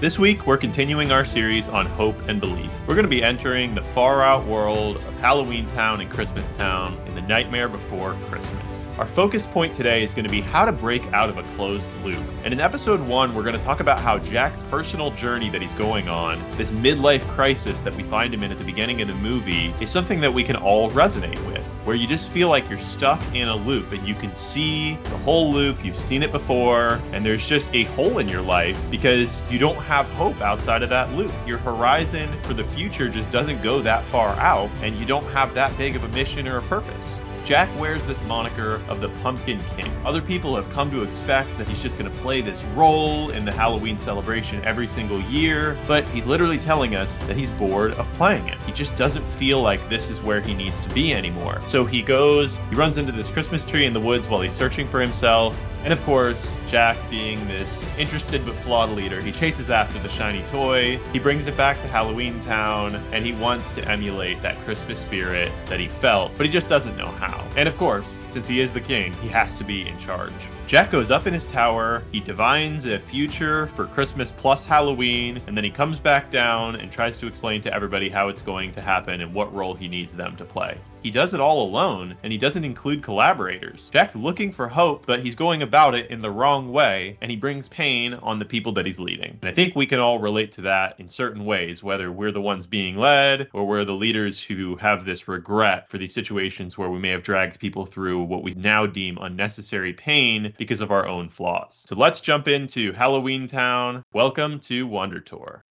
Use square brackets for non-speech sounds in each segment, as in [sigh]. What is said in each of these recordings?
This week, we're continuing our series on hope and belief. We're going to be entering the far out world of Halloween Town and Christmas Town in the Nightmare Before Christmas. Our focus point today is going to be how to break out of a closed loop. And in episode one, we're going to talk about how Jack's personal journey that he's going on, this midlife crisis that we find him in at the beginning of the movie, is something that we can all resonate with, where you just feel like you're stuck in a loop and you can see the whole loop, you've seen it before, and there's just a hole in your life because you don't have hope outside of that loop. Your horizon for the future just doesn't go that far out, and you don't have that big of a mission or a purpose. Jack wears this moniker of the Pumpkin King. Other people have come to expect that he's just going to play this role in the Halloween celebration every single year, but he's literally telling us that he's bored of playing it. He just doesn't feel like this is where he needs to be anymore. So he goes, he runs into this Christmas tree in the woods while he's searching for himself, and of course, Jack, being this interested but flawed leader, he chases after the shiny toy. He brings it back to Halloween Town, and he wants to emulate that Christmas spirit that he felt, but he just doesn't know how. And of course, since he is the king, he has to be in charge. Jack goes up in his tower, he divines a future for Christmas plus Halloween, and then he comes back down and tries to explain to everybody how it's going to happen and what role he needs them to play. He does it all alone, and he doesn't include collaborators. Jack's looking for hope, but he's going about it in the wrong way, and he brings pain on the people that he's leading. And I think we can all relate to that in certain ways, whether we're the ones being led or we're the leaders who have this regret for these situations where we may have dragged people through what we now deem unnecessary pain because of our own flaws. So let's jump into Halloween Town. Welcome to Wonder Tour.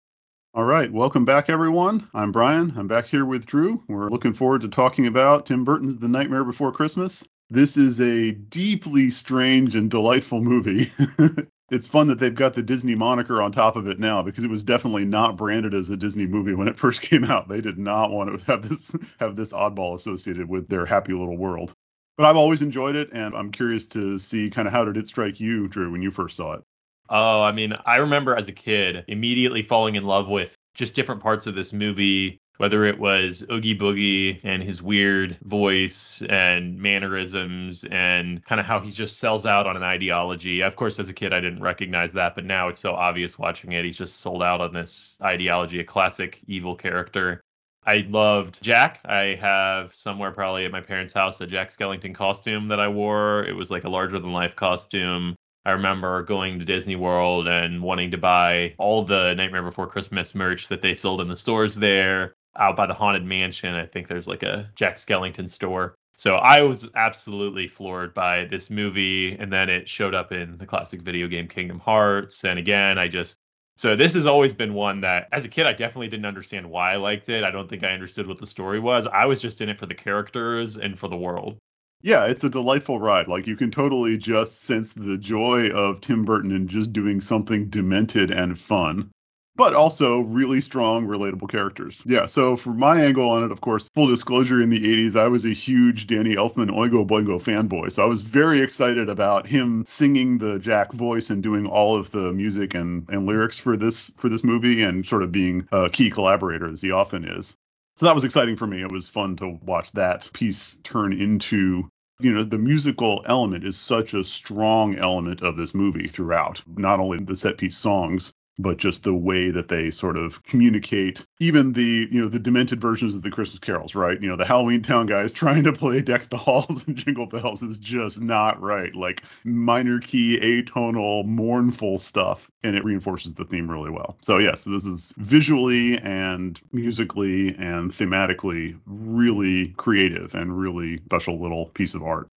All right, welcome back, everyone. I'm Brian. I'm back here with Drew. We're looking forward to talking about Tim Burton's The Nightmare Before Christmas. This is a deeply strange and delightful movie. [laughs] it's fun that they've got the Disney moniker on top of it now because it was definitely not branded as a Disney movie when it [laughs] first came out. They did not want to have this have this oddball associated with their happy little world. But I've always enjoyed it, and I'm curious to see kind of how did it strike you, Drew, when you first saw it. Oh, I mean, I remember as a kid immediately falling in love with just different parts of this movie, whether it was Oogie Boogie and his weird voice and mannerisms and kind of how he just sells out on an ideology. Of course, as a kid, I didn't recognize that, but now it's so obvious watching it. He's just sold out on this ideology, a classic evil character. I loved Jack. I have somewhere probably at my parents' house a Jack Skellington costume that I wore. It was like a larger than life costume. I remember going to Disney World and wanting to buy all the Nightmare Before Christmas merch that they sold in the stores there. Out by the Haunted Mansion, I think there's like a Jack Skellington store. So I was absolutely floored by this movie. And then it showed up in the classic video game Kingdom Hearts. And again, I just. So this has always been one that, as a kid, I definitely didn't understand why I liked it. I don't think I understood what the story was. I was just in it for the characters and for the world. Yeah, it's a delightful ride. Like you can totally just sense the joy of Tim Burton in just doing something demented and fun, but also really strong, relatable characters. Yeah, so from my angle on it, of course, full disclosure in the 80s, I was a huge Danny Elfman Oingo Boingo fanboy. So I was very excited about him singing the Jack voice and doing all of the music and, and lyrics for this for this movie and sort of being a key collaborator as he often is. So that was exciting for me. It was fun to watch that piece turn into you know the musical element is such a strong element of this movie throughout not only the set piece songs but just the way that they sort of communicate even the you know the demented versions of the christmas carols right you know the halloween town guys [laughs] trying to play deck the halls and jingle bells is just not right like minor key atonal mournful stuff and it reinforces the theme really well so yes this is visually and musically and thematically really creative and really special little piece of art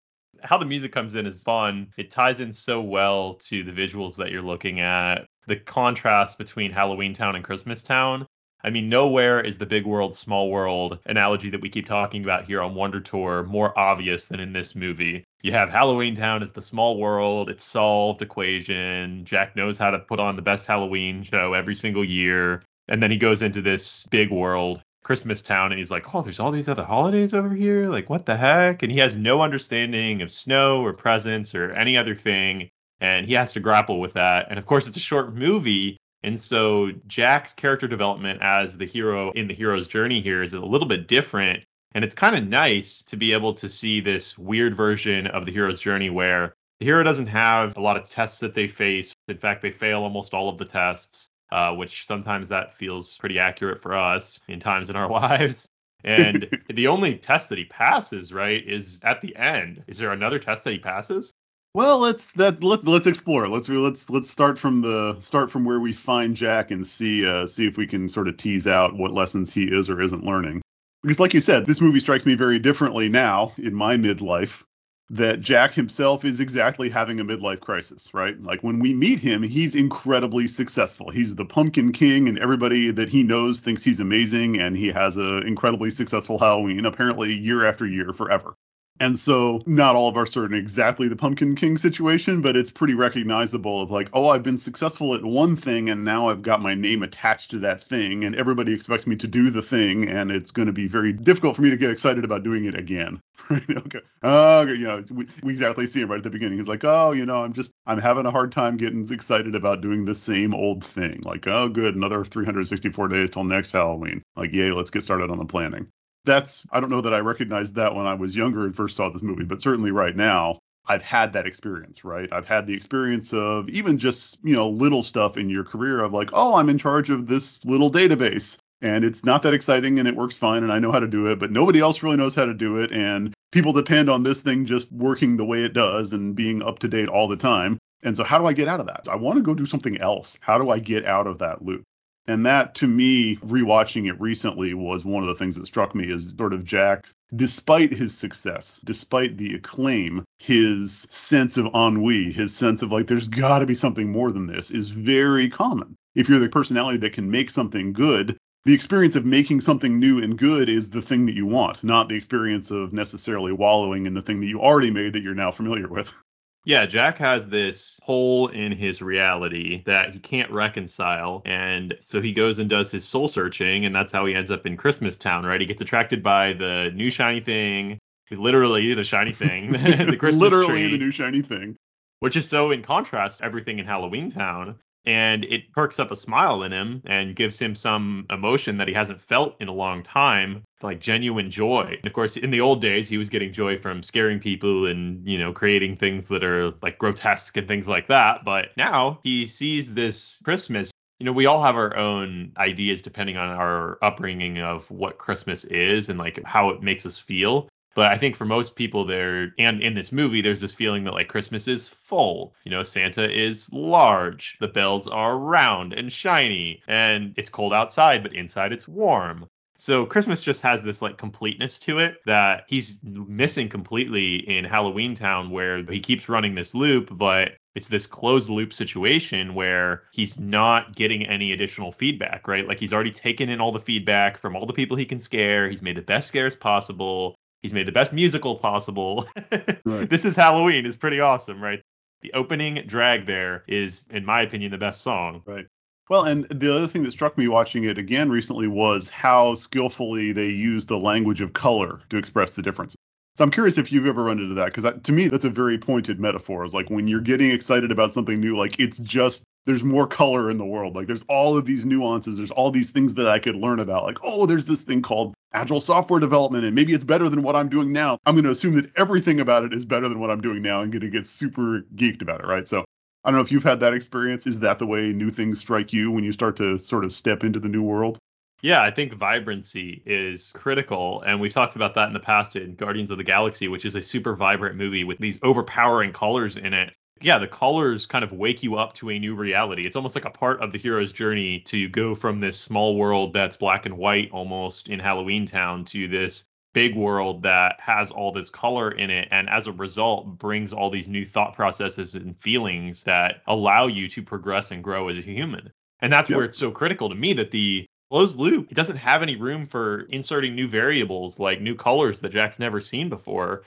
how the music comes in is fun. It ties in so well to the visuals that you're looking at. The contrast between Halloween Town and Christmas Town. I mean, nowhere is the big world, small world analogy that we keep talking about here on Wonder Tour more obvious than in this movie. You have Halloween Town as the small world, it's solved equation. Jack knows how to put on the best Halloween show every single year. And then he goes into this big world, Christmas Town, and he's like, oh, there's all these other holidays over here? Like, what the heck? And he has no understanding of snow or presents or any other thing. And he has to grapple with that. And of course, it's a short movie. And so Jack's character development as the hero in the hero's journey here is a little bit different and it's kind of nice to be able to see this weird version of the hero's journey where the hero doesn't have a lot of tests that they face. In fact, they fail almost all of the tests, uh, which sometimes that feels pretty accurate for us in times in our [laughs] lives. And [laughs] the only test that he passes, right, is at the end. Is there another test that he passes? Well, let's that let's let's explore. Let's let's let's start from the start from where we find Jack and see uh, see if we can sort of tease out what lessons he is or isn't learning. Because, like you said, this movie strikes me very differently now in my midlife. That Jack himself is exactly having a midlife crisis, right? Like when we meet him, he's incredibly successful. He's the Pumpkin King, and everybody that he knows thinks he's amazing, and he has an incredibly successful Halloween, apparently year after year, forever. And so not all of us are in exactly the Pumpkin King situation, but it's pretty recognizable of like, oh, I've been successful at one thing and now I've got my name attached to that thing and everybody expects me to do the thing and it's going to be very difficult for me to get excited about doing it again. [laughs] okay. Oh, you know, we, we exactly see him right at the beginning. He's like, oh, you know, I'm just, I'm having a hard time getting excited about doing the same old thing. Like, oh, good, another 364 days till next Halloween. Like, yay, let's get started on the planning that's I don't know that I recognized that when I was younger and first saw this movie, but certainly right now I've had that experience, right? I've had the experience of even just, you know, little stuff in your career of like, oh, I'm in charge of this little database and it's not that exciting and it works fine and I know how to do it, but nobody else really knows how to do it and people depend on this thing just working the way it does and being up to date all the time. And so how do I get out of that? I want to go do something else. How do I get out of that loop? And that to me, rewatching it recently was one of the things that struck me is sort of Jack, despite his success, despite the acclaim, his sense of ennui, his sense of like, there's got to be something more than this is very common. If you're the personality that can make something good, the experience of making something new and good is the thing that you want, not the experience of necessarily wallowing in the thing that you already made that you're now familiar with. Yeah, Jack has this hole in his reality that he can't reconcile. And so he goes and does his soul searching, and that's how he ends up in Christmas Town, right? He gets attracted by the new shiny thing, literally the shiny thing, [laughs] the [laughs] Christmas literally tree, the new shiny thing. Which is so in contrast to everything in Halloween Town and it perks up a smile in him and gives him some emotion that he hasn't felt in a long time like genuine joy. And of course in the old days he was getting joy from scaring people and you know creating things that are like grotesque and things like that. But now he sees this christmas. You know we all have our own ideas depending on our upbringing of what christmas is and like how it makes us feel but I think for most people there and in this movie, there's this feeling that like Christmas is full. You know, Santa is large, the bells are round and shiny, and it's cold outside, but inside it's warm. So Christmas just has this like completeness to it that he's missing completely in Halloween Town where he keeps running this loop, but it's this closed loop situation where he's not getting any additional feedback, right? Like he's already taken in all the feedback from all the people he can scare. He's made the best scares possible. He's made the best musical possible. [laughs] right. This is Halloween is pretty awesome, right? The opening drag there is, in my opinion, the best song. Right. Well, and the other thing that struck me watching it again recently was how skillfully they use the language of color to express the differences. So I'm curious if you've ever run into that because to me that's a very pointed metaphor. It's like when you're getting excited about something new, like it's just there's more color in the world. Like there's all of these nuances. There's all these things that I could learn about. Like oh, there's this thing called agile software development and maybe it's better than what I'm doing now. I'm going to assume that everything about it is better than what I'm doing now and going to get super geeked about it, right? So I don't know if you've had that experience. Is that the way new things strike you when you start to sort of step into the new world? Yeah, I think vibrancy is critical. And we've talked about that in the past in Guardians of the Galaxy, which is a super vibrant movie with these overpowering colors in it yeah, the colors kind of wake you up to a new reality. It's almost like a part of the hero's journey to go from this small world that's black and white almost in Halloween Town to this big world that has all this color in it and as a result brings all these new thought processes and feelings that allow you to progress and grow as a human. And that's yep. where it's so critical to me that the closed loop it doesn't have any room for inserting new variables like new colors that Jack's never seen before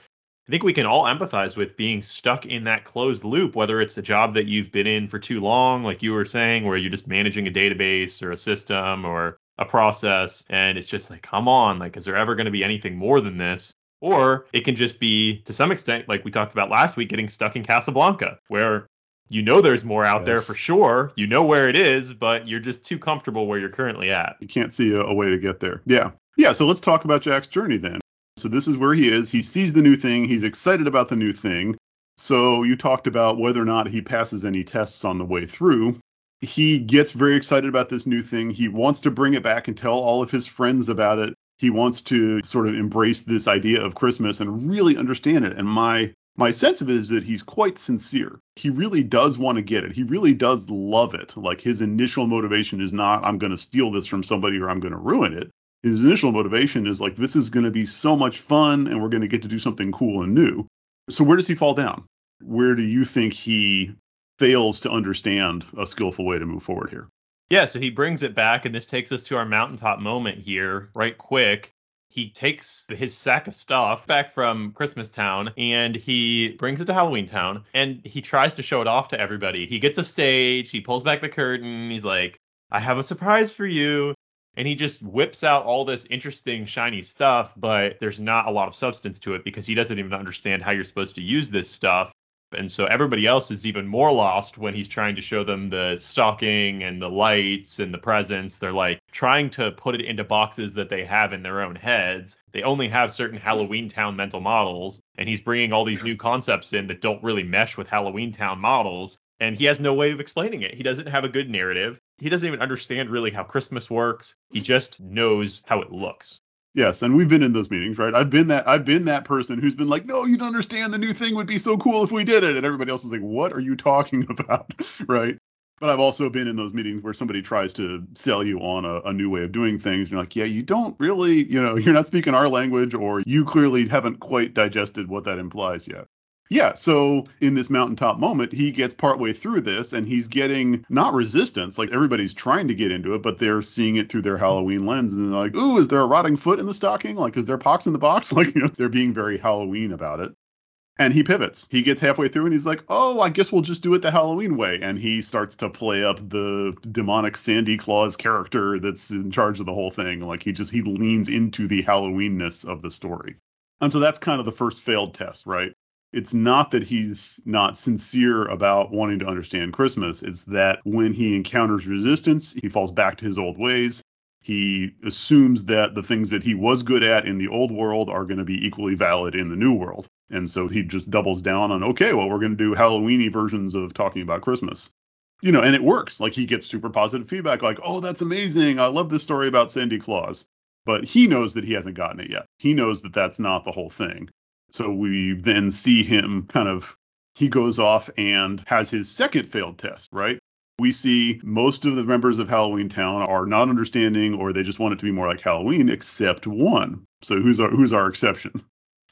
I think we can all empathize with being stuck in that closed loop, whether it's a job that you've been in for too long, like you were saying, where you're just managing a database or a system or a process, and it's just like, come on, like, is there ever going to be anything more than this? Or it can just be, to some extent, like we talked about last week, getting stuck in Casablanca, where you know there's more out yes. there for sure. You know where it is, but you're just too comfortable where you're currently at. You can't see a, a way to get there. Yeah. Yeah. So let's talk about Jack's journey then. So this is where he is. He sees the new thing. He's excited about the new thing. So you talked about whether or not he passes any tests on the way through. He gets very excited about this new thing. He wants to bring it back and tell all of his friends about it. He wants to sort of embrace this idea of Christmas and really understand it. And my my sense of it is that he's quite sincere. He really does want to get it. He really does love it. Like his initial motivation is not I'm going to steal this from somebody or I'm going to ruin it. His initial motivation is like this is going to be so much fun and we're going to get to do something cool and new. So where does he fall down? Where do you think he fails to understand a skillful way to move forward here? Yeah, so he brings it back, and this takes us to our mountaintop moment here, right quick. He takes his sack of stuff back from Christmas Town and he brings it to Halloween Town and he tries to show it off to everybody. He gets a stage, he pulls back the curtain, he's like, I have a surprise for you. And he just whips out all this interesting, shiny stuff, but there's not a lot of substance to it because he doesn't even understand how you're supposed to use this stuff. And so everybody else is even more lost when he's trying to show them the stocking and the lights and the presents. They're like trying to put it into boxes that they have in their own heads. They only have certain Halloween Town mental models, and he's bringing all these new concepts in that don't really mesh with Halloween Town models. And he has no way of explaining it. He doesn't have a good narrative. He doesn't even understand really how Christmas works. He just knows how it looks. Yes, and we've been in those meetings, right? I've been that I've been that person who's been like, "No, you don't understand. The new thing would be so cool if we did it." And everybody else is like, "What are you talking [laughs] about?" right? But I've also been in those meetings where somebody tries to sell you on a, a new way of doing things. You're like, "Yeah, you don't really, you know, [laughs] you're not speaking our language or you clearly haven't quite digested what that implies yet." Yeah, so in this mountaintop moment, he gets partway through this and he's getting not resistance, like everybody's trying to get into it, but they're seeing it through their Halloween lens and they're like, ooh, is there a rotting foot in the stocking? Like, is there pox in the box? [laughs] Like, you know, they're being very Halloween about it. And he pivots. He gets halfway through and he's like, oh, I guess we'll just do it the Halloween way. And he starts to play up the demonic Sandy Claws character that's in charge of the whole thing. Like, he just, he leans into the Halloweenness of the story. And so that's kind of the first failed test, right? It's not that he's not sincere about wanting to understand Christmas. It's that when he encounters resistance, he falls back to his old ways. He assumes that the things that he was good at in the old world are going to be equally valid in the new world. And so he just doubles down on, okay, well, we're going to do Halloweeny versions of talking about Christmas. You know, and it works. Like he gets super positive feedback, like, oh, that's amazing. I love this story about Sandy Claws. But he knows that he hasn't gotten it yet. He knows that that's not the whole thing. So we then see him kind of, he goes off and has his second failed test, right? We see most of the members of Halloween Town are not understanding or they just want it to be more like Halloween, except one. So who's our who's our exception?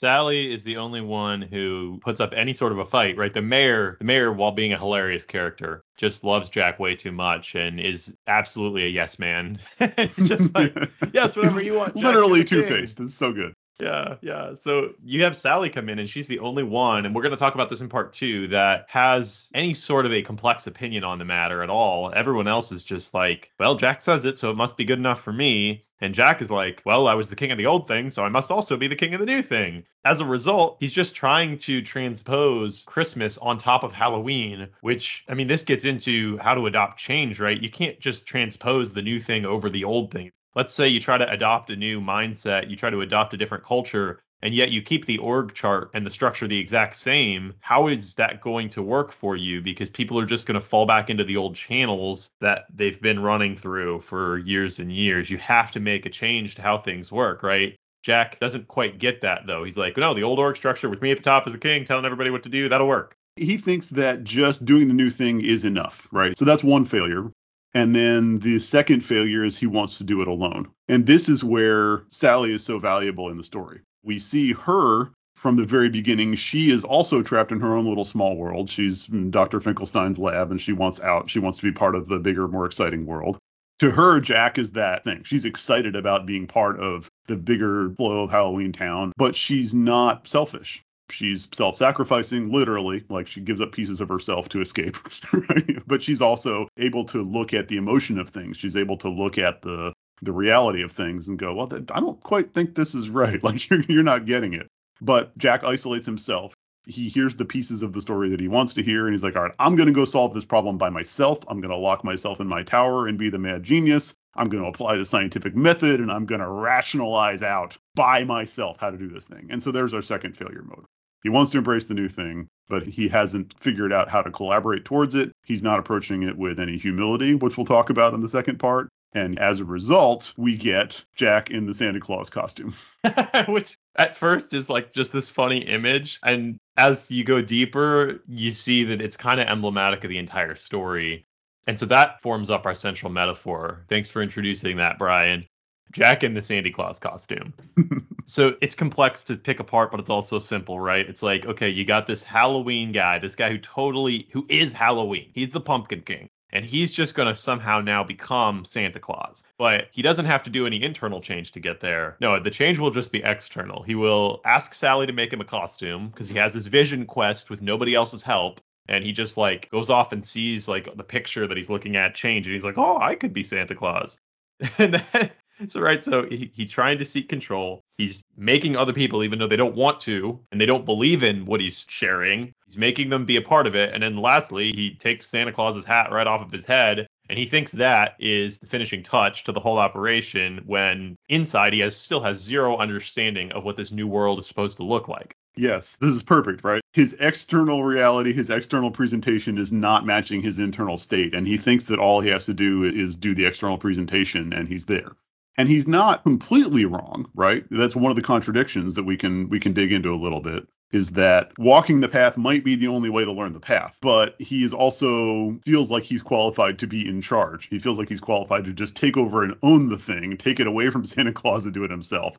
Sally is the only one who puts up any sort of a fight, right? The mayor, the mayor, while being a hilarious character, just loves Jack way too much and is absolutely a yes man. [laughs] He's just like, [laughs] yes, whatever you want. Jack, literally two faced. It's so good. Yeah, yeah. So you have Sally come in, and she's the only one, and we're going to talk about this in part two, that has any sort of a complex opinion on the matter at all. Everyone else is just like, well, Jack says it, so it must be good enough for me. And Jack is like, well, I was the king of the old thing, so I must also be the king of the new thing. As a result, he's just trying to transpose Christmas on top of Halloween, which, I mean, this gets into how to adopt change, right? You can't just transpose the new thing over the old thing let's say you try to adopt a new mindset, you try to adopt a different culture, and yet you keep the org chart and the structure the exact same, how is that going to work for you? Because people are just going to fall back into the old channels that they've been running through for years and years. You have to make a change to how things work, right? Jack doesn't quite get that though. He's like, no, the old org structure with me at the top as a king telling everybody what to do, that'll work. He thinks that just doing the new thing is enough, right? So that's one failure. And then the second failure is he wants to do it alone. And this is where Sally is so valuable in the story. We see her from the very beginning. She is also trapped in her own little small world. She's Dr. Finkelstein's lab and she wants out. She wants to be part of the bigger, more exciting world. To her, Jack is that thing. She's excited about being part of the bigger flow of Halloween Town, but she's not selfish She's self sacrificing, literally, like she gives up pieces of herself to escape. [laughs] Right? But she's also able to look at the emotion of things. She's able to look at the the reality of things and go, well, I don't quite think this is right. [laughs] Like you're, you're not getting it. But Jack isolates himself. He hears the pieces of the story that he wants to hear, and he's like, all right, I'm going to go solve this problem by myself. I'm going to lock myself in my tower and be the mad genius. I'm going to apply the scientific method and I'm going to rationalize out by myself how to do this thing. And so there's our second failure mode. He wants to embrace the new thing, but he hasn't figured out how to collaborate towards it. He's not approaching it with any humility, which we'll talk about in the second part. And as a result, we get Jack in the Santa Claus costume. [laughs] [laughs] Which at first is like just this funny image. And as you go deeper, you see that it's kind of emblematic of the entire story. And so that forms up our central metaphor. Thanks for introducing that, Brian. Jack in the Santa Claus costume. [laughs] so it's complex to pick apart, but it's also simple, right? It's like, okay, you got this Halloween guy, this guy who totally, who is Halloween. He's the Pumpkin King. And he's just going to somehow now become Santa Claus. But he doesn't have to do any internal change to get there. No, the change will just be external. He will ask Sally to make him a costume because he has his vision quest with nobody else's help and he just like goes off and sees like the picture that he's looking at change and he's like oh i could be santa claus [laughs] and then so right so he, he trying to seek control he's making other people even though they don't want to and they don't believe in what he's sharing he's making them be a part of it and then lastly he takes santa claus's hat right off of his head and he thinks that is the finishing touch to the whole operation when inside he has still has zero understanding of what this new world is supposed to look like Yes, this is perfect, right? His external reality, his external presentation is not matching his internal state. And he thinks that all he has to do is do the external presentation and he's there. And he's not completely wrong, right? That's one of the contradictions that we can we can dig into a little bit is that walking the path might be the only way to learn the path, but he is also feels like he's qualified to be in charge. He feels like he's qualified to just take over and own the thing, take it away from [laughs] Santa Claus and do it himself.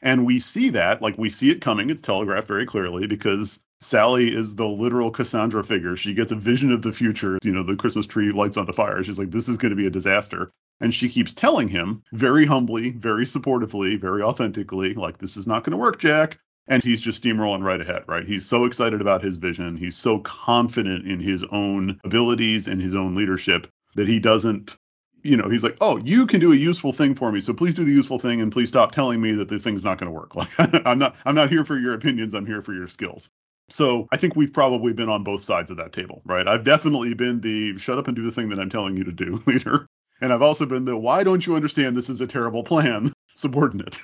And we see that, like we see it coming. It's telegraphed very clearly because Sally is the literal Cassandra figure. She gets a vision of the future. You know, the Christmas tree lights on fire. She's like, this is going to be a disaster. And she keeps telling him very humbly, very supportively, very authentically, like, this is not going to work, Jack. And he's just steamrolling right ahead, right? He's so excited about his vision. He's so confident in his own abilities and his own leadership that he doesn't you know, he's like, oh, you can do a useful thing for me, so please do the useful thing and please stop telling me that the thing's not going to work. [laughs] Like, I'm not, I'm not here for your opinions. I'm here for your skills. So I think we've probably been on both sides of that table, right? I've definitely been the shut up and do the thing that I'm telling you to do [laughs] leader, and I've also been the why don't you understand this is a terrible plan [laughs] subordinate.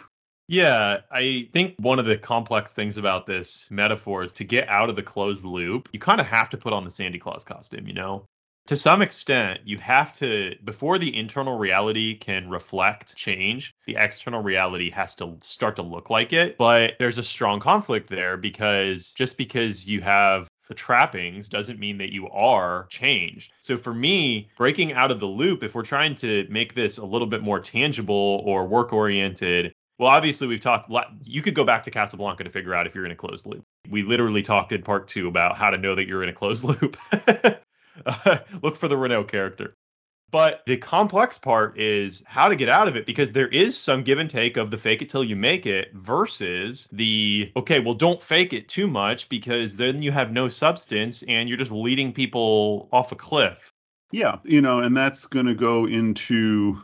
Yeah, I think one of the complex things about this metaphor is to get out of the closed loop, you kind of have to put on the Santa Claus costume, you know? to some extent, you have to, before the internal reality can reflect change, the external reality has to start to look like it. But there's a strong conflict there because just because you have the trappings doesn't mean that you are changed. So for me, breaking out of the loop, if we're trying to make this a little bit more tangible or work oriented, well, obviously we've talked. You could go back to Casablanca to figure out if you're in a closed loop. We literally talked in part two about how to know that you're in a closed [laughs] loop. [laughs] Uh, look for the Renault character. But the complex part is how to get out of it because there is some give and take of the fake it till you make it versus the okay, well, don't fake it too much because then you have no substance and you're just leading people off a cliff. Yeah, you know, and that's going to go into,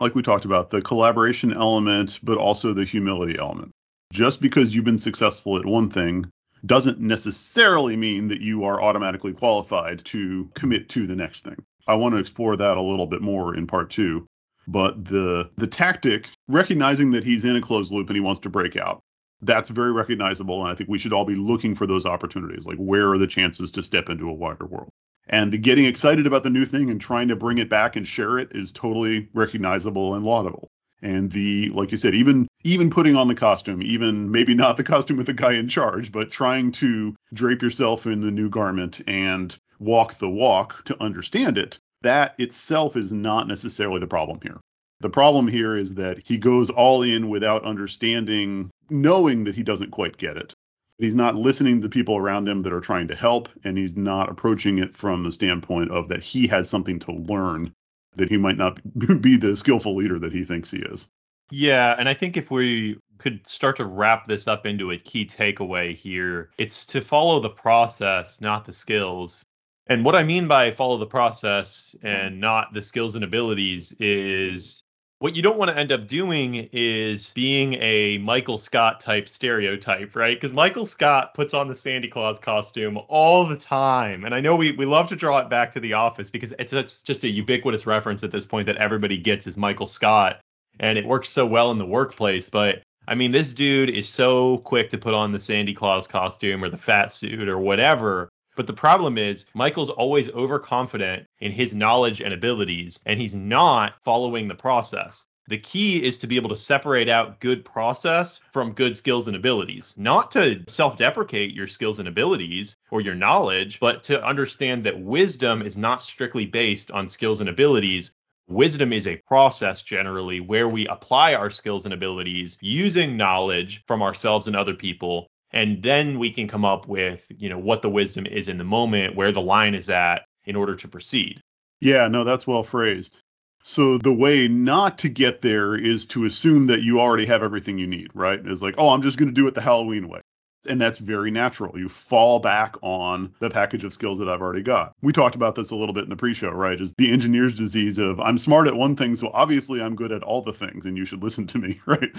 like we talked about, the collaboration element, but also the humility element. Just because you've been successful at one thing doesn't necessarily mean that you are automatically qualified to commit to the next thing. I want to explore that a little bit more in part two. But the the tactic, recognizing that he's in a closed loop and he wants to break out, that's very recognizable. And I think we should all be looking for those opportunities. Like where are the chances to step into a wider world? And the getting excited about the new thing and trying to bring it back and share it is totally recognizable and laudable and the like you said even even putting on the costume even maybe not the costume with the guy in charge but trying to drape yourself in the new garment and walk the walk to understand it that itself is not necessarily the problem here the problem here is that he goes all in without understanding knowing that he doesn't quite get it he's not listening to the people around him that are trying to help and he's not approaching it from the standpoint of that he has something to learn that he might not [laughs] be the skillful leader that he thinks he is. Yeah, and I think if we could start to wrap this up into a key takeaway here, it's to follow the process, not the skills. And what I mean by follow the process and mm. not the skills and abilities is what you don't want to end up doing is being a Michael Scott type stereotype, right? Because Michael Scott puts on the Sandy Claws costume all the time. And I know we, we love to draw it back to The Office because it's, it's just a ubiquitous reference at this point that everybody gets is Michael Scott. And it works so well in the workplace. But I mean, this dude is so quick to put on the Sandy Claws costume or the fat suit or whatever but the problem is, Michael's always overconfident in his knowledge and abilities, and he's not following the process. The key is to be able to separate out good process from good skills and abilities. Not to self deprecate your skills and abilities or your knowledge, but to understand that wisdom is not strictly based on skills and abilities. Wisdom is a process generally where we apply our skills and abilities using knowledge from ourselves and other people and then we can come up with you know what the wisdom is in the moment where the line is at in order to proceed yeah no that's well phrased so the way not to get there is to assume that you already have everything you need right it's like oh i'm just going to do it the halloween way and that's very natural. You fall back on the package of skills that I've already got. We talked about this a little bit in the pre-show, right? Is the engineer's disease of I'm smart at one thing, so obviously I'm good at all the things, and you should listen to me, [laughs] right?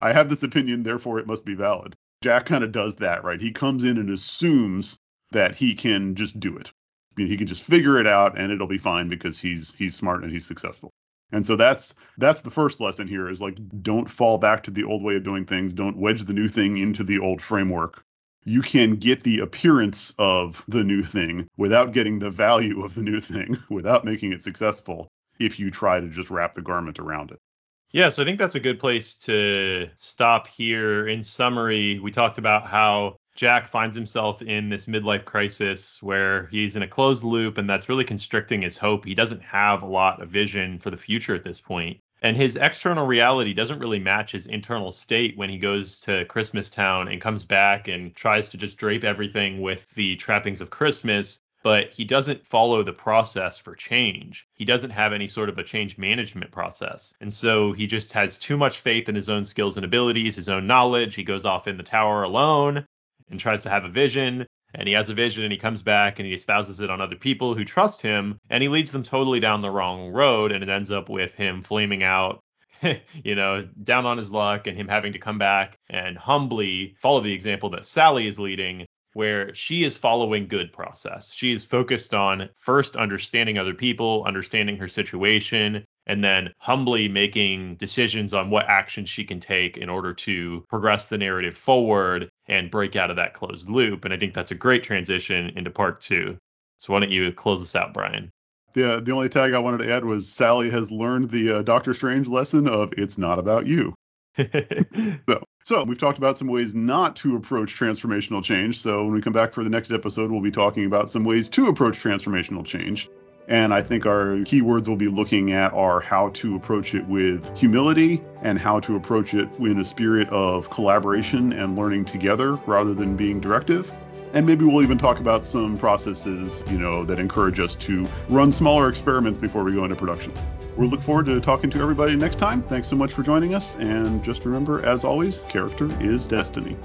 I have this opinion, therefore it must be valid. Jack kind of does that, right? He comes in and assumes that he can just do it. He can just figure it out and it'll be fine because he's he's smart and he's successful. And so that's that's the first lesson here is like don't fall back to the old way of doing things. Don't wedge the new thing into the old framework. You can get the appearance of the new thing without getting the value of the new thing, [laughs] without making it successful if you try to just wrap the garment around it. Yeah, so I think that's a good place to stop here. In summary, we talked about how Jack finds himself in this midlife crisis where he's in a closed loop and that's really constricting his hope. He doesn't have a lot of vision for the future at this point. And his external reality doesn't really match his internal state when he goes to Christmas Town and comes back and tries to just drape everything with the trappings of Christmas but he doesn't follow the process for change. He doesn't have any sort of a change management process. And so he just has too much faith in his own skills and abilities, his own knowledge. He goes off in the tower alone and tries to have a vision. And he has a vision and he comes back and he espouses it on other people who trust him and he leads them totally down the wrong road. And it ends up with him flaming out [laughs] you know, down on his luck and him having to come back and humbly follow the example that Sally is leading where she is following good process. She is focused on first understanding other people, understanding her situation, and then humbly making decisions on what action she can take in order to progress the narrative forward and break out of that closed loop. And I think that's a great transition into part two. So why don't you close us out, Brian? Yeah, the only tag I wanted to add was Sally has learned the uh, Doctor Strange lesson of it's not about you. [laughs] so, so we've talked about some ways not to approach transformational change. So when we come back for the next episode, we'll be talking about some ways to approach transformational change. And I think our keywords we'll be looking at are how to approach it with humility and how to approach it in a spirit of collaboration and learning together rather than being directive. And maybe we'll even talk about some processes, you know, that encourage us to run smaller experiments before we go into production. We'll look forward to talking to everybody next time. Thanks so much for joining us. And just remember, as always, character is destiny.